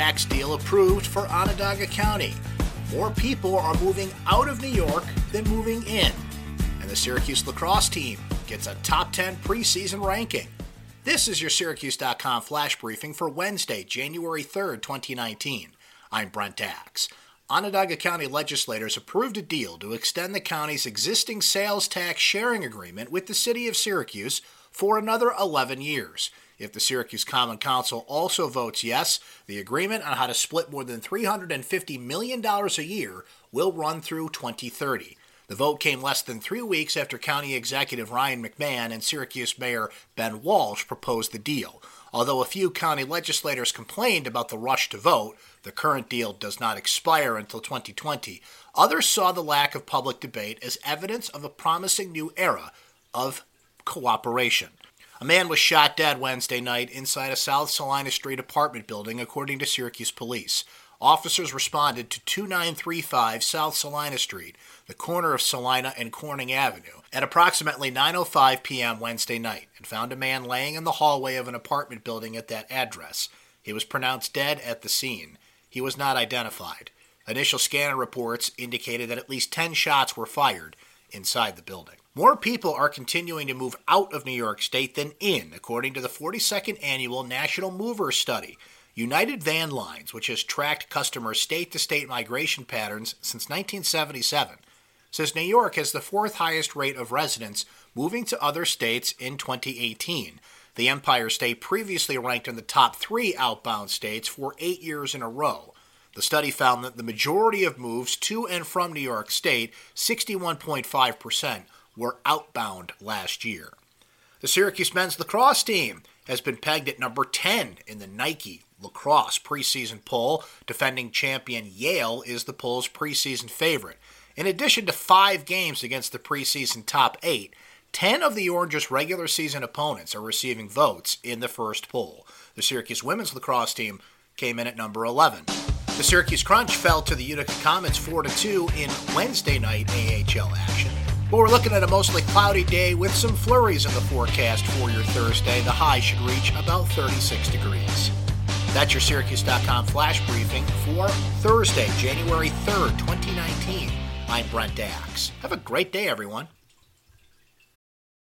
tax deal approved for Onondaga County. More people are moving out of New York than moving in. And the Syracuse lacrosse team gets a top 10 preseason ranking. This is your Syracuse.com flash briefing for Wednesday, January 3rd, 2019. I'm Brent Axe. Onondaga County legislators approved a deal to extend the county's existing sales tax sharing agreement with the city of Syracuse for another 11 years. If the Syracuse Common Council also votes yes, the agreement on how to split more than $350 million a year will run through 2030. The vote came less than three weeks after County Executive Ryan McMahon and Syracuse Mayor Ben Walsh proposed the deal. Although a few county legislators complained about the rush to vote, the current deal does not expire until 2020. Others saw the lack of public debate as evidence of a promising new era of cooperation. A man was shot dead Wednesday night inside a South Salina Street apartment building, according to Syracuse police. Officers responded to 2935 South Salina Street, the corner of Salina and Corning Avenue, at approximately 9:05 p.m. Wednesday night and found a man laying in the hallway of an apartment building at that address. He was pronounced dead at the scene. He was not identified. Initial scanner reports indicated that at least 10 shots were fired inside the building. More people are continuing to move out of New York State than in, according to the 42nd annual National Mover Study. United Van Lines, which has tracked customer state to state migration patterns since 1977, says New York has the fourth highest rate of residents moving to other states in 2018. The Empire State previously ranked in the top three outbound states for eight years in a row. The study found that the majority of moves to and from New York State, 61.5%, were outbound last year. The Syracuse men's lacrosse team has been pegged at number 10 in the Nike lacrosse preseason poll. Defending champion Yale is the poll's preseason favorite. In addition to five games against the preseason top eight, 10 of the Orange's regular season opponents are receiving votes in the first poll. The Syracuse women's lacrosse team came in at number 11. The Syracuse Crunch fell to the Utica Comets 4 2 in Wednesday night AHL action. But we're looking at a mostly cloudy day with some flurries in the forecast for your Thursday. The high should reach about 36 degrees. That's your Syracuse.com flash briefing for Thursday, January 3rd, 2019. I'm Brent Axe. Have a great day, everyone.